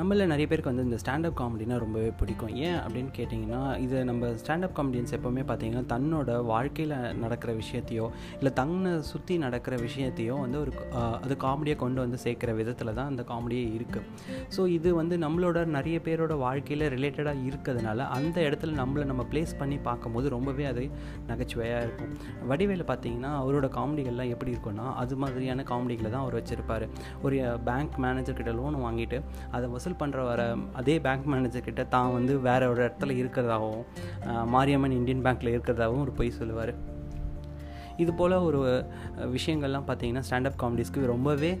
நம்மள நிறைய பேருக்கு வந்து இந்த ஸ்டாண்டப் காமெடினா ரொம்பவே பிடிக்கும். ஏன் அப்படின்னு கேட்டிங்கன்னா இது நம்ம ஸ்டாண்டப் காமெடியன்ஸ் எப்போவுமே பார்த்தீங்கன்னா தன்னோட வாழ்க்கையில் நடக்கிற விஷயத்தையோ இல்லை தன்னை சுற்றி நடக்கிற விஷயத்தையோ வந்து ஒரு அது காமெடியை கொண்டு வந்து சேர்க்குற விதத்தில் தான் அந்த காமெடியே இருக்குது ஸோ இது வந்து நம்மளோட நிறைய பேரோட வாழ்க்கையில் ரிலேட்டடாக இருக்கிறதுனால அந்த இடத்துல நம்மளை நம்ம ப்ளேஸ் பண்ணி பார்க்கும்போது ரொம்பவே அது நகைச்சுவையாக இருக்கும். வடிவேல பார்த்தீங்கன்னா அவரோட காமெடிகள்லாம் எப்படி இருக்கும்னா அது மாதிரியான காமெடிகளை தான் அவர் வச்சுருப்பார். ஒரு பேங்க் மேனேஜர்கிட்ட லோன் வாங்கிட்டு அதை வசூல் பண்ணுற வர அதே பேங்க் மேனேஜர் கிட்ட தான் வந்து வேற ஒரு இடத்துல இருக்கிறதாகவும் மாரியம்மன் இந்தியன் பேங்க்கில் இருக்கிறதாகவும் ஒரு பொய் சொல்லுவார். இது போல் ஒரு விஷயங்கள்லாம் பார்த்தீங்கன்னா ஸ்டாண்டப் காமெடிஸ்க்கு ரொம்பவே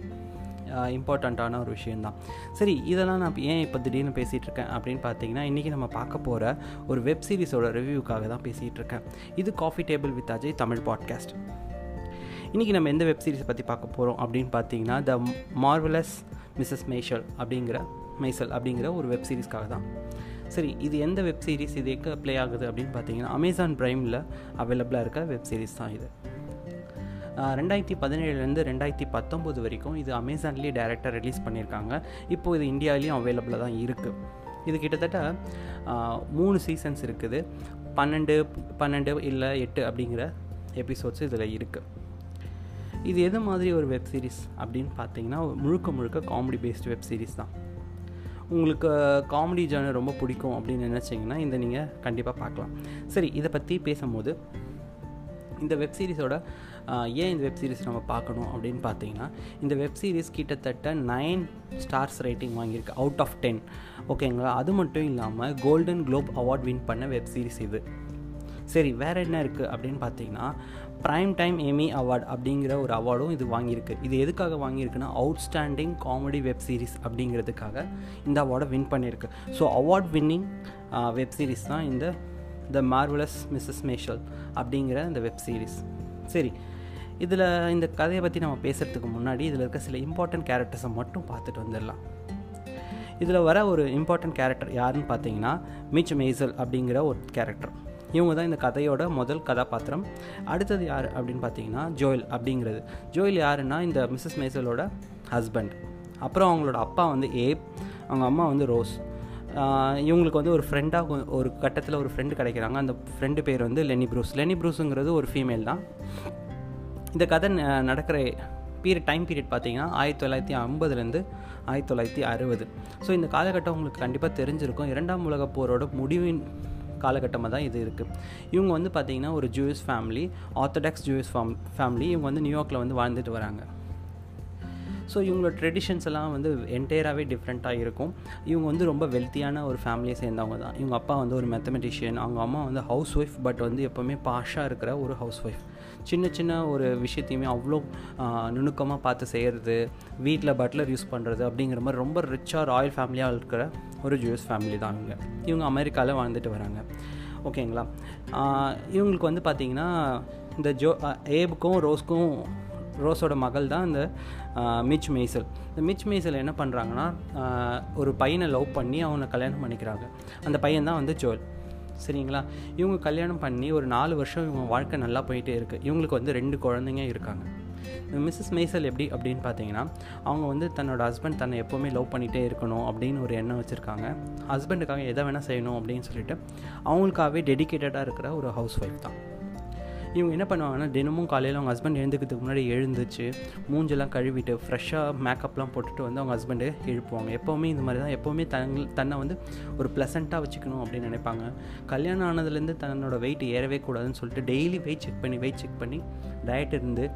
இம்பார்ட்டண்ட்டான ஒரு விஷயந்தான் சரி இதெல்லாம் நான் ஏன் இப்போ திடீர்னு பேசிகிட்டு இருக்கேன் அப்படின்னு பார்த்தீங்கன்னா இன்றைக்கி நம்ம பார்க்க போகிற ஒரு வெப் சீரிஸோட ரிவ்யூக்காக தான் பேசிகிட்டு இருக்கேன். இது coffee table with Ajay Tamil podcast இன்றைக்கி நம்ம எந்த வெப் சீரிஸை பற்றி பார்க்க போகிறோம் அப்படின்னு பார்த்தீங்கன்னா த மார்வலஸ் மிஸ்ஸஸ் மேஷல் அப்படிங்கிற மைசல் அப்படிங்கிற ஒரு வெப் சீரிஸ்க்காக தான். சரி இது எந்த வெப் சீரிஸ் இது எங்கே ப்ளே ஆகுது அப்படின்னு பார்த்தீங்கன்னா அமேசான் ப்ரைமில் அவைலபிளாக இருக்க வெப் சீரிஸ் தான் இது. ரெண்டாயிரத்தி பதினேழுலேருந்து ரெண்டாயிரத்தி பத்தொம்போது வரைக்கும் இது அமேசான்லேயே டேரெக்டாக ரிலீஸ் பண்ணியிருக்காங்க. இப்போ இது இந்தியாவிலையும் அவைலபிளாக தான் இருக்குது இது கிட்டத்தட்ட மூணு சீசன்ஸ் இருக்குது. பன்னெண்டு பன்னெண்டு இல்லை எட்டு அப்படிங்கிற எபிசோட்ஸ் இதில் இருக்குது இது எது மாதிரி ஒரு வெப் சீரிஸ் அப்படின்னு பார்த்தீங்கன்னா முழுக்க முழுக்க காமெடி பேஸ்டு வெப் சீரிஸ் தான். உங்களுக்கு காமெடி ஜானர் ரொம்ப பிடிக்கும் அப்படின்னு நினச்சிங்கன்னா இந்த நீங்கள் கண்டிப்பாக பார்க்கலாம். சரி இதை பற்றி பேசும்போது இந்த வெப் சீரிஸோட ஏன் இந்த வெப் சீரிஸ் நம்ம பார்க்கணும் அப்படின்னு பார்த்தீங்கன்னா இந்த வெப் சீரிஸ் கிட்டத்தட்ட நைன் ஸ்டார்ஸ் ரேட்டிங் வாங்கியிருக்கு அவுட் ஆஃப் டென் ஓகேங்களா அது மட்டும் இல்லாமல் கோல்டன் குளோப் அவார்ட் வின் பண்ண வெப் சீரிஸ் இது. சரி வேறு என்ன இருக்குது அப்படின்னு பார்த்தீங்கன்னா ப்ரைம் டைம் எமி அவார்ட் அப்படிங்கிற ஒரு அவார்டும் இது வாங்கியிருக்கு. இது எதுக்காக வாங்கியிருக்குன்னா அவுட்ஸ்டாண்டிங் காமெடி வெப் சீரிஸ் அப்படிங்கிறதுக்காக இந்த அவார்டை வின் பண்ணியிருக்கு. So award winning web series தான் இந்த த மார்வலஸ் மிஸ்ஸஸ் மேஷல் அப்படிங்கிற இந்த வெப் சீரிஸ் சரி இதில் இந்த கதையை பற்றி நம்ம பேசுகிறதுக்கு முன்னாடி இதில் இருக்க சில இம்பார்ட்டன்ட் கேரக்டர்ஸை மட்டும் பார்த்துட்டு வந்துடலாம். இதில் வர ஒரு இம்பார்ட்டன்ட் கேரக்டர் யாருன்னு பார்த்தீங்கன்னா மிச் மேசல் அப்படிங்கிற ஒரு கேரக்டர் இவங்க தான் இந்த கதையோட முதல் கதாபாத்திரம். அடுத்தது யார் அப்படின்னு பார்த்தீங்கன்னா ஜோயல் அப்படிங்கிறது. ஜோயல் யாருன்னா இந்த மிஸ்ஸஸ் மேசலோட ஹஸ்பண்ட். அப்புறம் அவங்களோட அப்பா வந்து ஏப் அவங்க அம்மா வந்து ரோஸ். இவங்களுக்கு வந்து ஒரு ஃப்ரெண்டாக ஒரு கட்டத்தில் ஒரு ஃப்ரெண்டு கிடைக்கிறாங்க. அந்த ஃப்ரெண்டு பேர் வந்து லெனி ப்ரூஸ். லெனி ப்ரூஸுங்கிறது ஒரு ஃபீமேல் தான். இந்த கதை நடக்கிற பீரியட் டைம் பீரியட் பார்த்தீங்கன்னா ஆயிரத்தி தொள்ளாயிரத்தி ஐம்பதுலேருந்து ஆயிரத்தி தொள்ளாயிரத்தி அறுபது. ஸோ இந்த காலகட்டம் உங்களுக்கு கண்டிப்பாக தெரிஞ்சிருக்கும். இரண்டாம் உலகப் போரோட முடிவின் காலகட்டமாக தான் இது இருக்குது இவங்க வந்து பார்த்திங்கன்னா ஒரு Jews family orthodox Jews fam family இவங்க வந்து நியூயார்க்கில் வந்து வாழ்ந்துட்டு வராங்க. ஸோ இவங்களோட ட்ரெடிஷன்ஸ் எல்லாம் வந்து என்டையராகவே டிஃப்ரெண்ட்டாக இருக்கும். இவங்க வந்து ரொம்ப வெல்த்தியான ஒரு ஃபேமிலியை சேர்ந்தவங்க தான். இவங்க அப்பா வந்து ஒரு மேத்தமெட்டிஷியன் அவங்க அம்மா வந்து ஹவுஸ் ஒய்ஃப் பட் வந்து எப்போவுமே பாஷாக இருக்கிற ஒரு ஹவுஸ் ஒய்ஃப் சின்ன சின்ன ஒரு விஷயத்தையுமே அவ்வளோ நுணுக்கமாக பார்த்து செய்கிறது வீட்டில் பட்லர் யூஸ் பண்ணுறது அப்படிங்கிற மாதிரி ரொம்ப ரிச்சாக ராயல் ஃபேமிலியாக இருக்கிற ஒரு ஜூஸ் ஃபேமிலி தான் இவங்க. இவங்க அமெரிக்காவில் வாழ்ந்துட்டு வராங்க. ஓகேங்களா இவங்களுக்கு வந்து பார்த்திங்கன்னா இந்த ஜோ ஏபுக்கும் ரோஸ்க்கும் ரோஸோட மகள் தான் இந்த மிச் மேய்சல் இந்த மிச் மேய்சல் என்ன பண்ணுறாங்கன்னா ஒரு பையனை லவ் பண்ணி அவனை கல்யாணம் பண்ணிக்கிறாங்க. அந்த பையன் தான் வந்து ஜோல் சரிங்களா? இவங்க கல்யாணம் பண்ணி ஒரு நாலு வருஷம் இவங்க வாழ்க்கை நல்லா போயிட்டே இருக்குது இவங்களுக்கு வந்து ரெண்டு குழந்தைங்க இருக்காங்க. மிஸ்ஸஸ் மேய்சல் எப்படி அப்படின்னு பார்த்தீங்கன்னா அவங்க வந்து தன்னோட ஹஸ்பண்ட் தன்னை எப்போவுமே லவ் பண்ணிகிட்டே இருக்கணும் அப்படின்னு ஒரு எண்ணம் வச்சுருக்காங்க. ஹஸ்பண்டுக்காக எதை வேணால் செய்யணும் அப்படின்னு சொல்லிட்டு அவங்களுக்காகவே டெடிகேட்டடாக இருக்கிற ஒரு ஹவுஸ் ஒய்ஃப் தான். இவங்க என்ன பண்ணுவாங்கன்னா தினமும் காலையில் அவங்க ஹஸ்பண்ட் எழுந்துக்கிறதுக்கு முன்னாடி எழுந்துச்சு மூஞ்செல்லாம் கழுவிட்டு ஃப்ரெஷ்ஷாக மேக்கப்லாம் போட்டுட்டு வந்து அவங்க ஹஸ்பண்டு எழுப்புவாங்க. எப்போவுமே இந்த மாதிரி தான். எப்போவுமே தங் தன்னை வந்து ஒரு ப்ளசண்ட்டாக வச்சுக்கணும் அப்படின்னு நினைப்பாங்க. கல்யாணம் ஆனதுலேருந்து தன்னோட வெயிட் ஏறவே கூடாதுன்னு சொல்லிட்டு டெய்லி வெயிட் செக் பண்ணி வெயிட் செக் பண்ணி டயட் இருந்து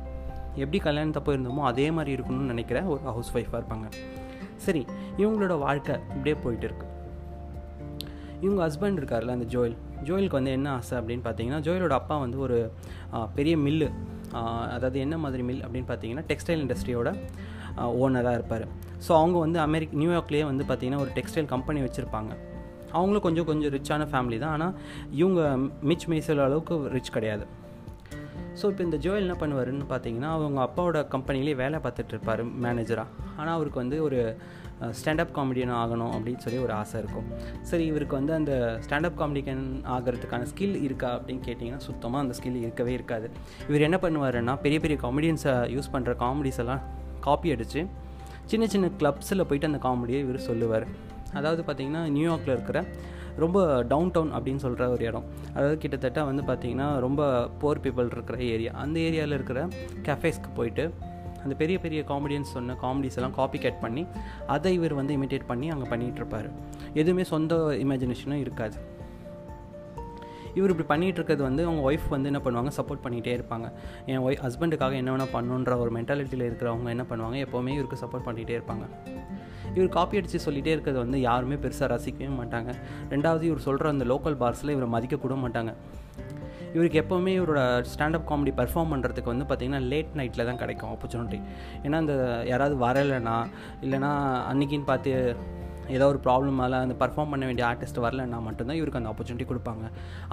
எப்படி கல்யாணத்தப்போ இருந்தோமோ அதே மாதிரி இருக்கணும்னு நினைக்கிற ஒரு ஹவுஸ் ஒய்ஃபாக இருப்பாங்க. சரி இவங்களோட வாழ்க்கை இப்படியே போயிட்டு இருக்கு. இவங்க ஹஸ்பண்ட் இருக்கார்ல அந்த ஜோயல்? ஜோயலுக்கு வந்து என்ன ஆசை அப்படின்னு பார்த்தீங்கன்னா ஜோயலோட அப்பா வந்து ஒரு பெரிய மில்லு. அதாவது என்ன மாதிரி மில் அப்படின்னு பார்த்தீங்கன்னா டெக்ஸ்டைல் இண்டஸ்ட்ரியோட ஓனராக இருப்பார். ஸோ அவங்க வந்து அமெரிக் நியூயார்க்லேயே வந்து பார்த்தீங்கன்னா ஒரு டெக்ஸ்டைல் கம்பெனி வச்சுருப்பாங்க. அவங்களும் கொஞ்சம் கொஞ்சம் ரிச்சான ஃபேமிலி தான். ஆனால் இவங்க மிச் மேசல் அளவுக்கு ரிச் கிடையாது. ஸோ இப்போ இந்த ஜோயல் என்ன பண்ணுவாருன்னு பார்த்தீங்கன்னா அவங்க அப்பாவோட கம்பெனிலே வேலை பார்த்துட்டு இருப்பார் மேனேஜராக ஆனால் அவருக்கு வந்து ஒரு ஸ்டாண்டப் காமெடியன் ஆகணும் அப்படின்னு சொல்லி ஒரு ஆசை இருக்கும். சரி இவருக்கு வந்து அந்த ஸ்டாண்டப் காமெடியன் ஆகிறதுக்கான ஸ்கில் இருக்கா அப்படின்னு கேட்டிங்கன்னா சுத்தமாக அந்த ஸ்கில் இருக்கவே இருக்காது. இவர் என்ன பண்ணுவாருன்னா பெரிய பெரிய காமெடியன்ஸை யூஸ் பண்ணுற காமெடிஸ் எல்லாம் காப்பி அடித்து சின்ன சின்ன கிளப்ஸில் போயிட்டு அந்த காமெடியை இவர் சொல்லுவார். அதாவது பார்த்திங்கன்னா நியூயார்க்கில் இருக்கிற ரொம்ப டவுன் டவுன் அப்படின்னு சொல்கிற ஒரு இடம். அதாவது கிட்டத்தட்ட வந்து பார்த்திங்கன்னா ரொம்ப போர் பீப்புள் இருக்கிற ஏரியா அந்த ஏரியாவில் இருக்கிற கஃபேஸ்க்கு போயிட்டு அந்த பெரிய பெரிய காமெடியன்ஸ் சொன்ன காமெடிஸ் எல்லாம் காப்பி கேட் பண்ணி அதை இவர் வந்து இமிட்டேட் பண்ணி அங்கே பண்ணிகிட்ருப்பார் எதுவுமே சொந்த இமேஜினேஷனும் இருக்காது. இவர் இப்படி பண்ணிகிட்டு இருக்கிறது வந்து அவங்க ஒய்ஃப் வந்து என்ன பண்ணுவாங்க? சப்போர்ட் பண்ணிகிட்டே இருப்பாங்க. என் ஒய் ஹஸ்பண்டுக்காக என்ன வேணால் பண்ணுன்ற ஒரு மென்டாலிட்டியில் இருக்கிறவங்க என்ன பண்ணுவாங்க? எப்போவுமே இவருக்கு சப்போர்ட் பண்ணிகிட்டே இருப்பாங்க. இவர் காப்பி அடித்து சொல்லிகிட்டே இருக்கிறது வந்து யாருமே பெருசாக ரசிக்கவே மாட்டாங்க. ரெண்டாவது இவர் சொல்கிற அந்த லோக்கல் பார்ஸில் இவரை மதிக்க கூட மாட்டாங்க. இவருக்கு எப்போவுமே இவரோட ஸ்டாண்டப் காமெடி பர்ஃபார்ம் பண்ணுறதுக்கு வந்து பார்த்திங்கன்னா லேட் நைட்டில் தான் கிடைக்கும் ஆப்பர்ச்சுனிட்டி ஏன்னா அந்த யாராவது வரலைன்னா இல்லைனா அன்றைக்கின்னு பார்த்து ஏதோ ஒரு ப்ராப்ளமால் அந்த பர்ஃபார்ம் பண்ண வேண்டிய ஆர்டிஸ்ட் வரலன்னா மட்டும்தான் இவருக்கு அந்த ஆப்பர்ச்சுனிட்டி கொடுப்பாங்க.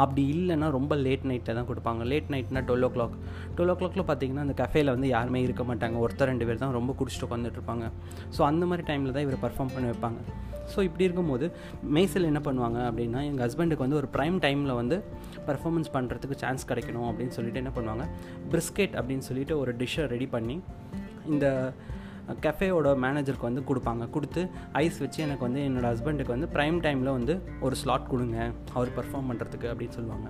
அப்படி இல்லைன்னா ரொம்ப லேட் நைட்டில் தான் கொடுப்பாங்க. லேட் நைட்னா டுவெல் ஓ கிளாக் டுவெல் ஓ கிளாக்ல பார்த்தீங்கன்னா அந்த கஃபேல வந்து யாருமே இருக்க மாட்டாங்க. ஒருத்தர் ரெண்டு பேர் தான் ரொம்ப குடிச்சிட்டு உட்காந்துட்ருப்பாங்க ஸோ அந்த மாதிரி டைமில் தான் இவர் பர்ஃபார்ம் பண்ணி வைப்பாங்க. ஸோ இப்படி இருக்கும்போது மேய்சல் என்ன பண்ணுவாங்க அப்படின்னா எங்கள் ஹஸ்பண்டுக்கு வந்து ஒரு ப்ரைம் டைமில் வந்து பர்ஃபார்மன்ஸ் பண்ணுறதுக்கு சான்ஸ் கிடைக்கணும் அப்படின்னு சொல்லிட்டு என்ன பண்ணுவாங்க? பிரிஸ்கெட் அப்படின்னு சொல்லிட்டு ஒரு டிஷ்ஷை ரெடி பண்ணி இந்த கஃபேயோட மேனேஜருக்கு வந்து கொடுப்பாங்க. கொடுத்து ஐஸ் வச்சு எனக்கு வந்து என்னோடய ஹஸ்பண்டுக்கு வந்து ப்ரைம் டைமில் வந்து ஒரு ஸ்லாட் கொடுங்க. அவர் பர்ஃபார்ம் பண்ணுறதுக்கு அப்படின்னு சொல்லுவாங்க.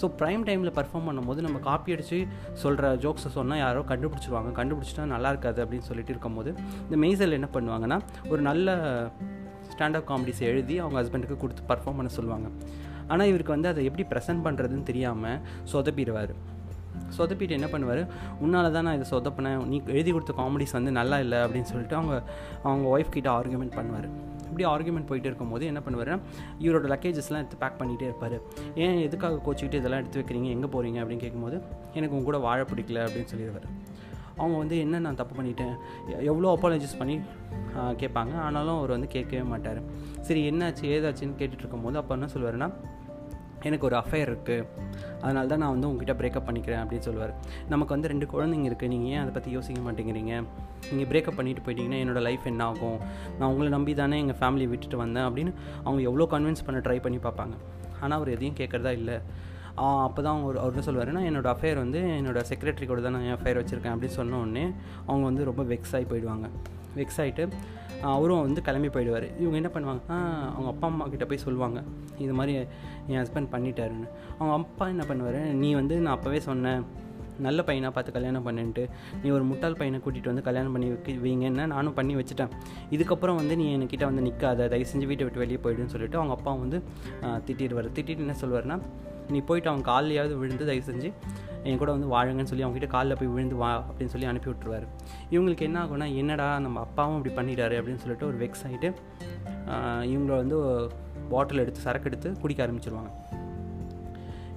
ஸோ ப்ரைம் டைமில் பர்ஃபார்ம் பண்ணும்போது நம்ம காப்பி அடித்து சொல்கிற ஜோக்ஸை சொன்னால் யாரோ கண்டுபிடிச்சிருவாங்க. கண்டுபிடிச்சிட்டா நல்லா இருக்காது அப்படின்னு சொல்லிட்டு இருக்கும்போது இந்த மெய்சல் என்ன பண்ணுவாங்கன்னா ஒரு நல்ல ஸ்டாண்டப் காமெடிஸ் எழுதி அவங்க ஹஸ்பண்டுக்கு கொடுத்து பர்ஃபார்ம் பண்ண சொல்லுவாங்க. ஆனால் இவருக்கு வந்து அதை எப்படி ப்ரெசென்ட் பண்ணுறதுன்னு தெரியாமல் சொதப்பிடுவார். சொதப்பிட்டு என்ன பண்ணுவார்? உன்னால தான் நான் இதை சொதப்பினேன். நீ எழுதி கொடுத்த காமெடிஸ் வந்து நல்லா இல்லை அப்படின்னு சொல்லிட்டு அவங்க அவங்க ஒய்ஃப் கிட்ட ஆர்குமெண்ட் பண்ணுவார். இப்படி ஆர்குமெண்ட் போயிட்டு இருக்கும்போது என்ன பண்ணுவார்னா இவரோட லக்கேஜஸ்லாம் எடுத்து பேக் பண்ணிகிட்டே இருப்பார். ஏன் எதுக்காக கோச்சிக்கிட்டு இதெல்லாம் எடுத்து வைக்கிறீங்க? எங்கே போகிறீங்க அப்படின்னு கேட்கும்போது எனக்கு உங்க கூட வாழ பிடிக்கல அப்படின்னு சொல்லிடுவார். அவங்க வந்து என்ன நான் தப்பு பண்ணிட்டேன்? எவ்வளோ அப்பாலஜிஸ் பண்ணி கேட்பாங்க. ஆனாலும் அவர் வந்து கேட்கவே மாட்டார். சரி என்னாச்சு? ஏதாச்சுன்னு கேட்டுட்ருக்கும் இருக்கும்போது அப்போ என்ன சொல்லுவாருன்னா எனக்கு ஒரு அஃபேர் இருக்குது அதனால தான் நான் வந்து உங்ககிட்ட பிரேக்கப் பண்ணிக்கிறேன் அப்படின்னு சொல்லுவார். நமக்கு வந்து ரெண்டு குழந்தைங்க இருக்குது நீங்கள் ஏன் அதை பற்றி யோசிக்க மாட்டேங்கிறீங்க? நீங்கள் பிரேக்கப் பண்ணிட்டு போயிட்டீங்கன்னா என்னோடய லைஃப் என்ன ஆகும்? நான் உங்களை நம்பி தானே எங்கள் ஃபேமிலியை விட்டுட்டு வந்தேன் அப்படின்னு அவங்க எவ்வளோ கன்வின்ஸ் பண்ண ட்ரை பண்ணி பார்ப்பாங்க. ஆனால் அவர் எதையும் கேட்குறதா இல்லை. அப்போ தான் அவங்க அவர் சொல்லுவாருன்னா என்னோடய அஃபேர் வந்து என்னோடய செக்ரட்டரி கூட தான் நான் என் அஃபேர் வச்சுருக்கேன் அப்படின்னு சொன்ன உடனே அவங்க வந்து ரொம்ப வெக்ஸ் ஆகி போயிடுவாங்க. வெக்ஸ் ஆகிட்டு அவரும் வந்து கிளம்பி போயிடுவார். இவங்க என்ன பண்ணுவாங்க? அவங்க அப்பா அம்மா கிட்ட போய் சொல்லுவாங்க. இது மாதிரி என் ஹஸ்பண்ட் பண்ணிட்டாருன்னு. அவங்க அப்பா என்ன பண்ணுவார்? நீ வந்து நான் அப்போவே சொன்னேன். நல்ல பையனாக பார்த்து கல்யாணம் பண்ணிட்டு நீ ஒரு முட்டாள் பையனை கூட்டிகிட்டு வந்து கல்யாணம் பண்ணி வைக்க வைங்கன்னா நானும் பண்ணி வச்சுட்டேன். இதுக்கப்புறம் வந்து நீ என்கிட்ட வந்து நிற்காத தயவு செஞ்சு வீட்டை விட்டு வெளியே போயிடுன்னு சொல்லிட்டு அவங்க அப்பா வந்து திட்டிடுவார். திட்டிட்டு என்ன சொல்வார்னா நீ போயிட்டு அவங்க காலையாவது விழுந்து தயவு செஞ்சு என் கூட வந்து வாழுங்கன்னு சொல்லி அவங்ககிட்ட காலில் போய் விழுந்து வா அப்படின்னு சொல்லி அனுப்பி விட்டுருவார். இவங்களுக்கு என்ன ஆகும்னா என்னடா நம்ம அப்பாவும் இப்படி பண்ணிட்டாரு அப்படின்னு சொல்லிட்டு ஒரு வெக்ஸ் ஆகிட்டு இவங்கள வந்து பாட்டில் எடுத்து சரக்கு எடுத்து குடிக்க ஆரம்பிச்சிருவாங்க.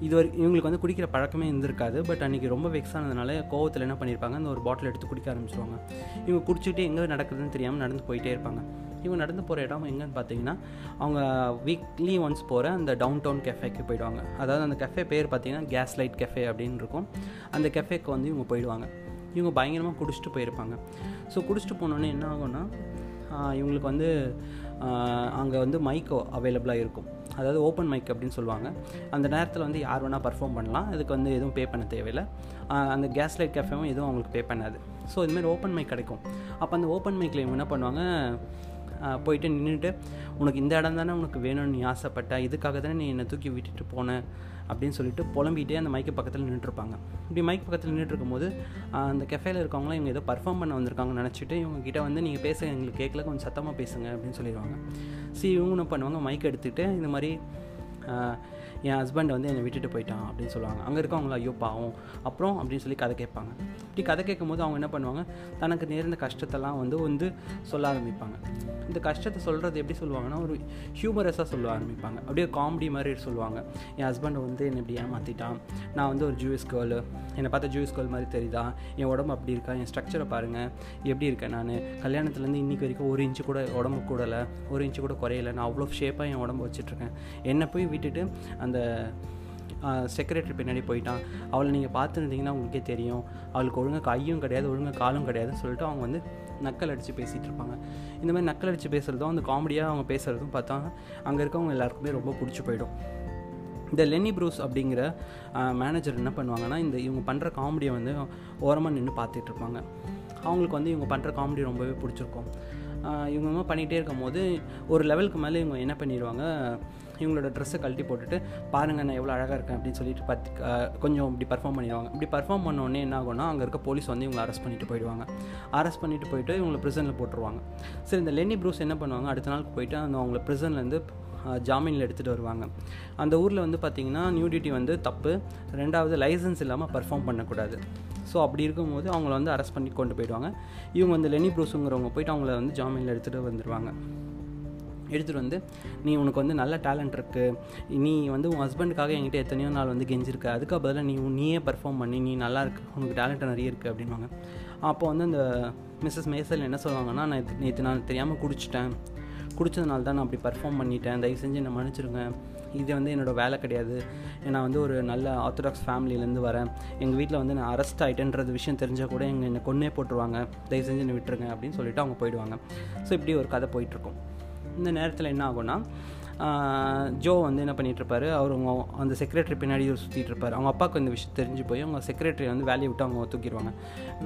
இது வரை இவங்களுக்கு வந்து குடிக்கிற பழக்கமே இருந்திருக்காது. பட் அன்றைக்கி ரொம்ப வெக்ஸ் ஆனதுனால கோவத்தில் என்ன பண்ணியிருப்பாங்க அந்த ஒரு பாட்டில் எடுத்து குடிக்க ஆரம்பிச்சிருவாங்க. இவங்க குடிச்சிட்டு எங்கே நடக்குதுன்னு தெரியாமல் நடந்து போயிட்டே இருப்பாங்க. இவங்க நடந்து போகிற இடம் எங்கன்னு பார்த்தீங்கன்னா அவங்க வீக்லி ஒன்ஸ் போகிற அந்த டவுன் டவுன் கெஃபேக்கு போயிடுவாங்க. அதாவது அந்த கெஃபே பேர் பார்த்தீங்கன்னா கேஸ் லைட் கெஃபே அப்படின்னு இருக்கும். அந்த கெஃபேக்கு வந்து இவங்க போயிடுவாங்க. இவங்க பயங்கரமாக குடிச்சிட்டு போயிருப்பாங்க. ஸோ குடிச்சிட்டு போனோன்னே என்ன ஆகும்னா இவங்களுக்கு வந்து அங்கே வந்து மைக் அவைலபிளாக இருக்கும். அதாவது ஓப்பன் மைக் அப்படின்னு சொல்லுவாங்க. அந்த நேரத்தில் வந்து யார் வேணால் பர்ஃபார்ம் பண்ணலாம். அதுக்கு வந்து எதுவும் பே பண்ண தேவையில்லை. அந்த கேஸ் லைட் கேஃபேவும் எதுவும் அவங்களுக்கு பே பண்ணாது. ஸோ இதுமாதிரி ஓப்பன் மைக் கிடைக்கும். அப்போ அந்த ஓப்பன் மைக்கில் இவங்க என்ன பண்ணுவாங்க போயிட்டு நின்றுட்டு உனக்கு இந்த இடம் தானே உனக்கு வேணும்னு நீ ஆசைப்பட்ட இதுக்காக தானே நீ என்னை தூக்கி விட்டுட்டு போன? அப்படின்னு சொல்லிட்டு புலம்பிகிட்டே அந்த மைக்கு பக்கத்தில் நின்றுருப்பாங்க இப்படி மைக் பக்கத்தில் நின்றுட்டு அந்த கெஃபேல இருக்கவங்களாம் இவங்க ஏதோ பர்ஃபார்ம் பண்ண வந்திருக்காங்கன்னு நினச்சிட்டு இவங்க கிட்ட வந்து நீங்கள் பேச எங்களுக்கு கேட்கல கொஞ்சம் சத்தமாக பேசுங்க அப்படின்னு சொல்லிடுவாங்க. சரி இவங்க என்ன பண்ணுவாங்க மைக் எடுத்துகிட்டு இந்த மாதிரி என் ஹஸ்பண்ட் வந்து என்னை விட்டுட்டு போயிட்டான் அப்படின்னு சொல்லுவாங்க. அங்கே இருக்கவங்கள ஐயோ பாவம். அப்புறம் அப்படின்னு சொல்லி கதை கேட்பாங்க. இப்படி கதை கேட்கும்போது அவங்க என்ன பண்ணுவாங்க? தனக்கு நேர்ந்த கஷ்டத்தெல்லாம் வந்து வந்து சொல்ல ஆரம்பிப்பாங்க. இந்த கஷ்டத்தை சொல்கிறது எப்படி சொல்லுவாங்கன்னா ஒரு ஹியூமரஸாக சொல்ல ஆரம்பிப்பாங்க. அப்படியே காமெடி மாதிரி சொல்லுவாங்க. என் ஹஸ்பண்டை வந்து என்னை இப்படி ஏமாற்றிட்டான் நான் வந்து ஒரு ஜூஸ் கேர்ளு என்னை பார்த்தா ஜூஸ் கேர்ள் மாதிரி தெரியுதா? என் உடம்பு அப்படி இருக்கா? என் ஸ்ட்ரக்சரை பாருங்கள் எப்படி இருக்கேன் நான்? கல்யாணத்துலேருந்து இன்றைக்கி வரைக்கும் ஒரு இன்ச்சு கூட உடம்பு கூடலை. ஒரு இன்ச்சு கூட குறையலை. நான் அவ்வளோ ஷேப்பாக என் உடம்பு வச்சுட்ருக்கேன் என்னை போய் விட்டுட்டு அந்த அந்த செக்ரட்டரி பின்னாடி போயிட்டான். அவளை நீங்கள் பார்த்துருந்தீங்கன்னா உங்களுக்கே தெரியும். அவளுக்கு ஒழுங்காக கையும் கிடையாது ஒழுங்காக காலும் கிடையாதுன்னு சொல்லிட்டு அவங்க வந்து நக்கல் அடித்து பேசிகிட்டு இருப்பாங்க. இந்த மாதிரி நக்கல் அடித்து பேசுகிறதும் அந்த காமெடியாக அவங்க பேசுகிறதும் பார்த்தா அங்கே இருக்கவங்க எல்லாருக்குமே ரொம்ப பிடிச்சி போயிடும். இந்த லென்னி ப்ரூஸ் அப்படிங்கிற மேனேஜர் என்ன பண்ணுவாங்கன்னா இந்த இவங்க பண்ணுற காமெடியை வந்து ஓரமாக நின்று பார்த்துட்டு இருப்பாங்க. அவங்களுக்கு வந்து இவங்க பண்ணுற காமெடி ரொம்பவே பிடிச்சிருக்கும். இவங்க பண்ணிகிட்டே இருக்கும் போது ஒரு லெவலுக்கு மேலே இவங்க என்ன பண்ணிடுவாங்க இவங்களோட ட்ரெஸ்ஸை கழட்டி போட்டுட்டு பாருங்கள் நான் எவ்வளோ அழகாக இருக்கேன் அப்படின்னு சொல்லிட்டு பத்து கொஞ்சம் இப்படி பர்ஃபார்ம் பண்ணிடுவாங்க. இப்படி பர்ஃபார்ம் பண்ணோடனே என்ன ஆகும்னா அங்கே இருக்க போலீஸ் வந்து இவங்களை அரெஸ்ட் பண்ணிட்டு போயிடுவாங்க. அரெஸ்ட் பண்ணிட்டு போயிட்டு இவங்களை ப்ரிசனில் போட்டுருவாங்க. சரி இந்த லெனி ப்ரூஸ் என்ன பண்ணுவாங்க அடுத்த நாளுக்கு போயிட்டு அந்த அவங்கள ப்ரிசன்லேருந்து ஜாமீனில் எடுத்துகிட்டு வருவாங்க. அந்த ஊரில் வந்து பார்த்திங்கன்னா நியூடிட்டி வந்து தப்பு. ரெண்டாவது லைசன்ஸ் இல்லாமல் பர்ஃபார்ம் பண்ணக்கூடாது. ஸோ அப்படி இருக்கும்போது அவங்கள வந்து அரெஸ்ட் பண்ணி கொண்டு போயிடுவாங்க. இவங்க வந்து லெனி ப்ரூஸுங்கிறவங்க போயிட்டு அவங்கள வந்து ஜாமீனில் எடுத்துகிட்டு வந்துடுவாங்க எடுத்துகிட்டு வந்து நீ உனக்கு வந்து நல்ல டேலண்ட் இருக்குது நீ வந்து உன் ஹஸ்பண்டுக்காக என்கிட்ட எத்தனையோ நாள் வந்து கெஞ்சிருக்க. அதுக்கு பதிலாக நீ நீயே பர்ஃபார்ம் பண்ணி. நீ நல்லா இருக்கு. உனக்கு டேலண்ட் நிறைய இருக்குது அப்படின்வாங்க அப்போ வந்து அந்த மிஸ்ஸஸ் மேசல் என்ன சொல்லுவாங்கன்னா நான் நேற்று நான் தெரியாமல் குடிச்சிட்டேன். குடித்ததுனால தான் நான் அப்படி பர்ஃபார்ம் பண்ணிட்டேன். தயவு செஞ்சு என்னை மன்னிச்சிருங்க. இது வந்து என்னோடய வேலை கிடையாது. நான் வந்து ஒரு நல்ல ஆர்த்தடாக்ஸ் ஃபேமிலியிலேருந்து வரேன். எங்கள் வீட்டில் வந்து நான் அரெஸ்ட் ஆகிட்டேன்றது விஷயம் தெரிஞ்சால் கூட எங்கள் என்னை கொன்னே போட்டுருவாங்க. தயவு செஞ்சு என்னை விட்டுருங்க. அப்படின்னு சொல்லிட்டு அவங்க போயிடுவாங்க. ஸோ இப்படி ஒரு கதை போயிட்டுருக்கும் இந்த நேரத்தில் என்ன ஆகும்னா ஜோ வந்து என்ன பண்ணிகிட்ருப்பாரு அவர் அவங்க அந்த செக்ரட்டரி பின்னாடி சுற்றிட்டு இருப்பார் அவங்க அப்பாவுக்கு இந்த விஷயம் தெரிஞ்சு போய் அவங்க செக்ரட்டரி வந்து வேலையை விட்டு அவங்க தூக்கிடுவாங்க.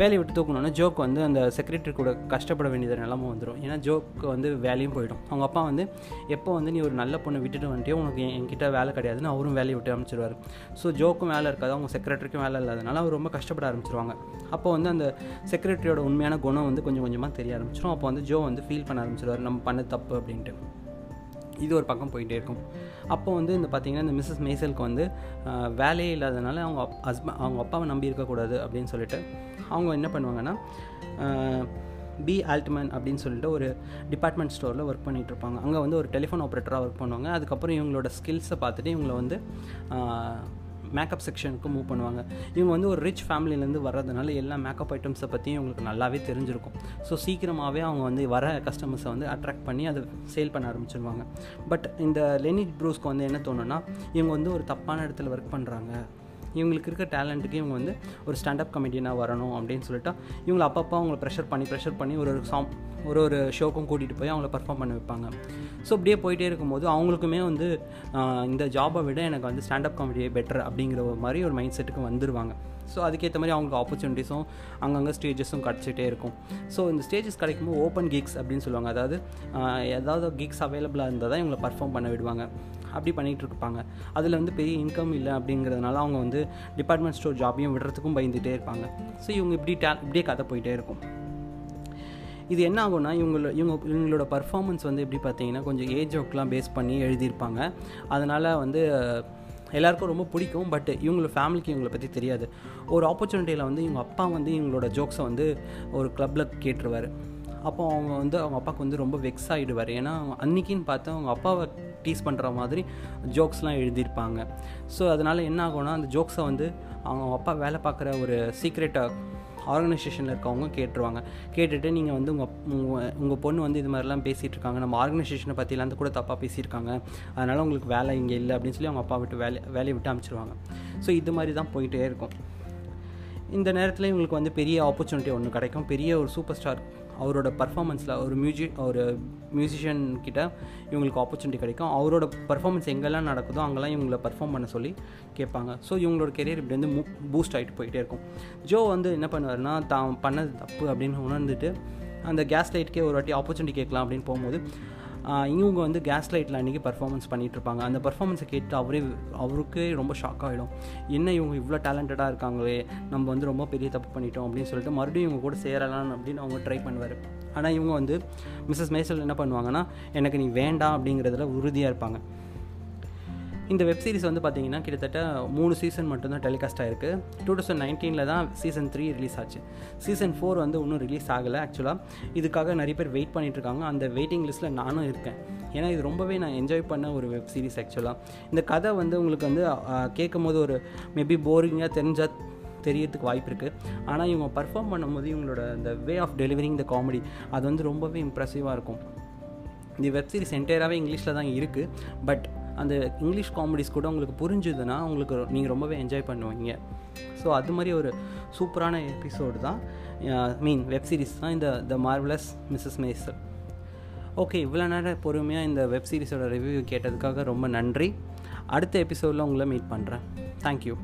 வேலையை விட்டு தூக்கணுன்னா ஜோக்கு வந்து அந்த செக்ரட்டரி கூட கஷ்டப்பட வேண்டியது நிலமும் வந்துடும் ஏன்னா ஜோக்கு வந்து வேலையும் போயிடும். அவங்க அப்பா வந்து எப்போ வந்து நீ ஒரு நல்ல பொண்ணை விட்டுட்டு வந்துட்டே உனக்கு என்கிட்ட வேலை கிடையாதுன்னு அவரும் வேலையை விட்டு அமைச்சிருவார் ஸோ ஜோக்கும் வேலை இருக்காது அவங்க செக்ரட்டரிக்கும் வேலை இல்லாதனால அவர் ரொம்ப கஷ்டப்பட ஆரம்பிச்சிருவாங்க. அப்போ வந்து அந்த செக்ரட்டரியோட உண்மையான குணம் வந்து கொஞ்சம் கொஞ்சமாக தெரிய ஆரம்பிச்சிடும் அப்போ வந்து ஜோ வந்து ஃபீல் பண்ண ஆரம்பிச்சிருவார் நம்ம பண்ண தப்பு அப்படின்ட்டு. இது ஒரு பக்கம் போயிட்டே இருக்கும். அப்போ வந்து இந்த பார்த்திங்கன்னா இந்த மிஸ்ஸஸ் மேசலுக்கு வந்து வேலையே இல்லாதனால அவங்க ஹஸ்பண்ட் அவங்க அப்பாவை நம்பி இருக்கக்கூடாது அப்படின்னு சொல்லிட்டு அவங்க என்ன பண்ணுவாங்கன்னா பி ஆல்ட்மேன் அப்படின்னு சொல்லிட்டு ஒரு டிபார்ட்மெண்ட் ஸ்டோரில் ஒர்க் பண்ணிகிட்டு இருப்பாங்க. அங்கே வந்து ஒரு டெலிஃபோன் ஆப்ரேட்டராக ஒர்க் பண்ணுவாங்க. அதுக்கப்புறம் இவங்களோட ஸ்கில்ஸை பார்த்துட்டு இவங்களை வந்து மேக்கப் செக்ஷனுக்கு மூவ் பண்ணுவாங்க. இவங்க வந்து ஒரு ரிச் ஃபேமிலியிலேருந்து வர்றதுனால எல்லா மேக்கப் ஐட்டம்ஸை பற்றியும் இவங்களுக்கு நல்லாவே தெரிஞ்சிருக்கும். ஸோ சீக்கிரமாகவே அவங்க வந்து வர கஸ்டமர்ஸை வந்து அட்ராக்ட் பண்ணி அதை சேல் பண்ண ஆரம்பிச்சிருவாங்க. பட் இந்த லெனிட் ப்ரூஸ்க்கு வந்து என்ன தோணுன்னா இவங்க வந்து ஒரு தப்பான இடத்துல ஒர்க் பண்ணுறாங்க இவங்களுக்கு இருக்க டேலண்ட்டுக்கு இவங்க வந்து ஒரு ஸ்டாண்டப் கமெடியனாக வரணும் அப்படின்னு சொல்லிட்டு இவங்களை அப்பப்போ அவங்கள ப்ரெஷர் பண்ணி ப்ரெஷர் பண்ணி ஒரு ஒரு சாங் ஒரு ஒரு ஷோக்கும் கூட்டிகிட்டு போய் அவங்கள பர்ஃபார்ம் பண்ண வைப்பாங்க. ஸோ அப்படியே போயிட்டே இருக்கும்போது அவங்களுக்குமே வந்து இந்த ஜாபை விட எனக்கு வந்து ஸ்டாண்டப் காமெடியே பெட்டர் அப்படிங்கிற ஒரு மாதிரி ஒரு மைண்ட் செட்டுக்கு வந்துடுவாங்க ஸோ அதுக்கேற்ற மாதிரி அவங்களுக்கு ஆப்பர்ச்சுனிட்டிஸும் அங்கங்கே ஸ்டேஜஸும் கிடச்சிட்டே இருக்கும். ஸோ இந்த ஸ்டேஜஸ் கிடைக்கும்போது ஓப்பன் கிக்ஸ் அப்படின்னு சொல்லுவாங்க. அதாவது ஏதாவது கிக்ஸ் அவைலபிளாக இருந்தால் தான் இவங்களை பர்ஃபார்ம் பண்ண விடுவாங்க. அப்படி பண்ணிகிட்டு இருப்பாங்க. அதில் வந்து பெரிய இன்கம் இல்லை அப்படிங்கிறதுனால அவங்க வந்து டிபார்ட்மெண்ட் ஸ்டோர் ஜாபையும் விடுறதுக்கும் பயந்துகிட்டே இருப்பாங்க. ஸோ இவங்க இப்படி டே இப்படியே கதை போயிட்டே இருக்கும். இது என்ன ஆகும்னா இவங்கள இவங்க இவங்களோட பர்ஃபார்மன்ஸ் வந்து எப்படி பார்த்தீங்கன்னா கொஞ்சம் ஏஜ் ஒர்க்லாம் பேஸ் பண்ணி எழுதியிருப்பாங்க. அதனால் வந்து எல்லாருக்கும் ரொம்ப பிடிக்கும். பட் இவங்களோட ஃபேமிலிக்கு இவங்களை பற்றி தெரியாது. ஒரு ஆப்பர்ச்சுனிட்டியில் வந்து இவங்க அப்பா வந்து இவங்களோட ஜோக்ஸை வந்து ஒரு க்ளப்பில் கேட்டுருவார். அப்போ அவங்க வந்து அவங்க அப்பாவுக்கு வந்து ரொம்ப வெக்ஸ் ஆகிடுவார் ஏன்னா அன்றைக்கின்னு பார்த்து அவங்க அப்பாவை டீஸ் பண்ணுற மாதிரி ஜோக்ஸ்லாம் எழுதியிருப்பாங்க. ஸோ அதனால் என்ன ஆகும்னா அந்த ஜோக்ஸை வந்து அவங்க அப்பா வேலை பார்க்குற ஒரு சீக்ரெட்டாக ஆர்கனைசேஷனில் இருக்கவங்க கேட்டுருவாங்க. கேட்டுட்டு நீங்கள் வந்து உங்கள் உங்கள் உங்கள் பொண்ணு வந்து இது மாதிரிலாம் பேசிகிட்டு இருக்காங்க நம்ம ஆர்கனைசேஷனை பற்றிலாம் கூட தப்பாக பேசியிருக்காங்க. அதனால் உங்களுக்கு வேலை இங்கே இல்லை அப்படின்னு சொல்லி அவங்க அப்பா விட்டு வேலை வேலையை விட்டு அமைச்சிருவாங்க. ஸோ இது மாதிரி தான் போயிட்டே இருக்கும். இந்த நேரத்தில் இவங்களுக்கு வந்து பெரிய ஆப்பர்ச்சுனிட்டி ஒன்று கிடைக்கும். பெரிய ஒரு சூப்பர் ஸ்டார் அவரோட பர்ஃபாமன்ஸில் ஒரு மியூசிக் ஒரு மியூசிஷியன் கிட்ட இவங்களுக்கு ஆப்பர்ச்சுனிட்டி கிடைக்கும். அவரோட பர்ஃபாமன்ஸ் எங்கெல்லாம் நடக்குதோ அங்கெல்லாம் இவங்களை பர்ஃபார்ம் பண்ண சொல்லி கேட்பாங்க. ஸோ இவங்களோட கெரியர் இப்படி வந்து மூ பூஸ்ட் ஆகிட்டு போயிட்டே இருக்கும். ஜோ வந்து என்ன பண்ணுவார்னா தான் பண்ணது தப்பு அப்படின்னு உணர்ந்துட்டு அந்த கேஸ் லைட்டுக்கே ஒரு வாட்டி ஆப்பர்ச்சுனிட்டி கேட்கலாம் அப்படின்னு போகும்போது இவங்க வந்து கேஸ் லைட்டில் அன்றைக்கி பர்ஃபார்மன்ஸ் பண்ணிகிட்ருப்பாங்க அந்த பர்ஃபார்மன்ஸை கேட்டு அவரே அவருக்கே ரொம்ப ஷாக் ஆகிடும் என்ன இவங்க இவ்வளோ டேலண்டடாக இருக்காங்களே நம்ம வந்து ரொம்ப பெரிய தப்பு பண்ணிட்டோம் அப்படின்னு சொல்லிட்டு மறுபடியும் இவங்க கூட சேரலாம் அப்படின்னு அவங்க ட்ரை பண்ணுவார். ஆனால் இவங்க வந்து மிஸ்ஸஸ் மேசல் என்ன பண்ணுவாங்கன்னா எனக்கு நீ வேண்டாம் அப்படிங்கிறதுல உறுதியாக இருப்பாங்க. இந்த வெப் சீரிஸ் வந்து பார்த்தீங்கன்னா கிட்டத்தட்ட மூணு சீசன் மட்டும்தான் டெலிகாஸ்ட் ஆயிருக்கு. டூ தௌசண்ட் நைன்டீனில் தான் சீசன் த்ரீ ரிலீஸ் ஆச்சு. சீசன் ஃபோர் வந்து இன்னும் ரிலீஸ் ஆகலை ஆக்சுவலாக இதுக்காக நிறைய பேர் வெயிட் பண்ணிட்டு இருக்காங்க. அந்த வெயிட்டிங் லிஸ்ட்டில் நானும் இருக்கேன். ஏன்னா இது ரொம்பவே நான் என்ஜாய் பண்ண ஒரு வெப் சீரிஸ் ஆக்சுவலாக இந்த கதை வந்து உங்களுக்கு வந்து கேட்கும் போது ஒரு மேபி போரிங்காக தெரிஞ்சால் தெரியறதுக்கு வாய்ப்பு இருக்குது ஆனால் இவங்க பர்ஃபார்ம் பண்ணும்போது இவங்களோட அந்த way of delivering the comedy அது வந்து ரொம்பவே இம்ப்ரெசிவாக இருக்கும். இந்த வெப் சீரிஸ் என்டையராகவே இங்கிலீஷில் தான் இருக்குது பட் அந்த இங்கிலீஷ் காமெடிஸ் கூட உங்களுக்கு புரிஞ்சுதுன்னா உங்களுக்கு நீங்கள் ரொம்பவே என்ஜாய் பண்ணுவீங்க. ஸோ அது மாதிரி ஒரு சூப்பரான எபிசோடு தான். மீன் வெப் சீரிஸ் தான் இந்த the Marvelous Mrs Maisel okay இவ்வளோ நேரம் பொறுமையாக இந்த வெப் சீரிஸோட ரிவ்யூ கேட்டதுக்காக ரொம்ப நன்றி. அடுத்த எபிசோடில் உங்களை மீட் பண்ணுறேன் தேங்க்யூ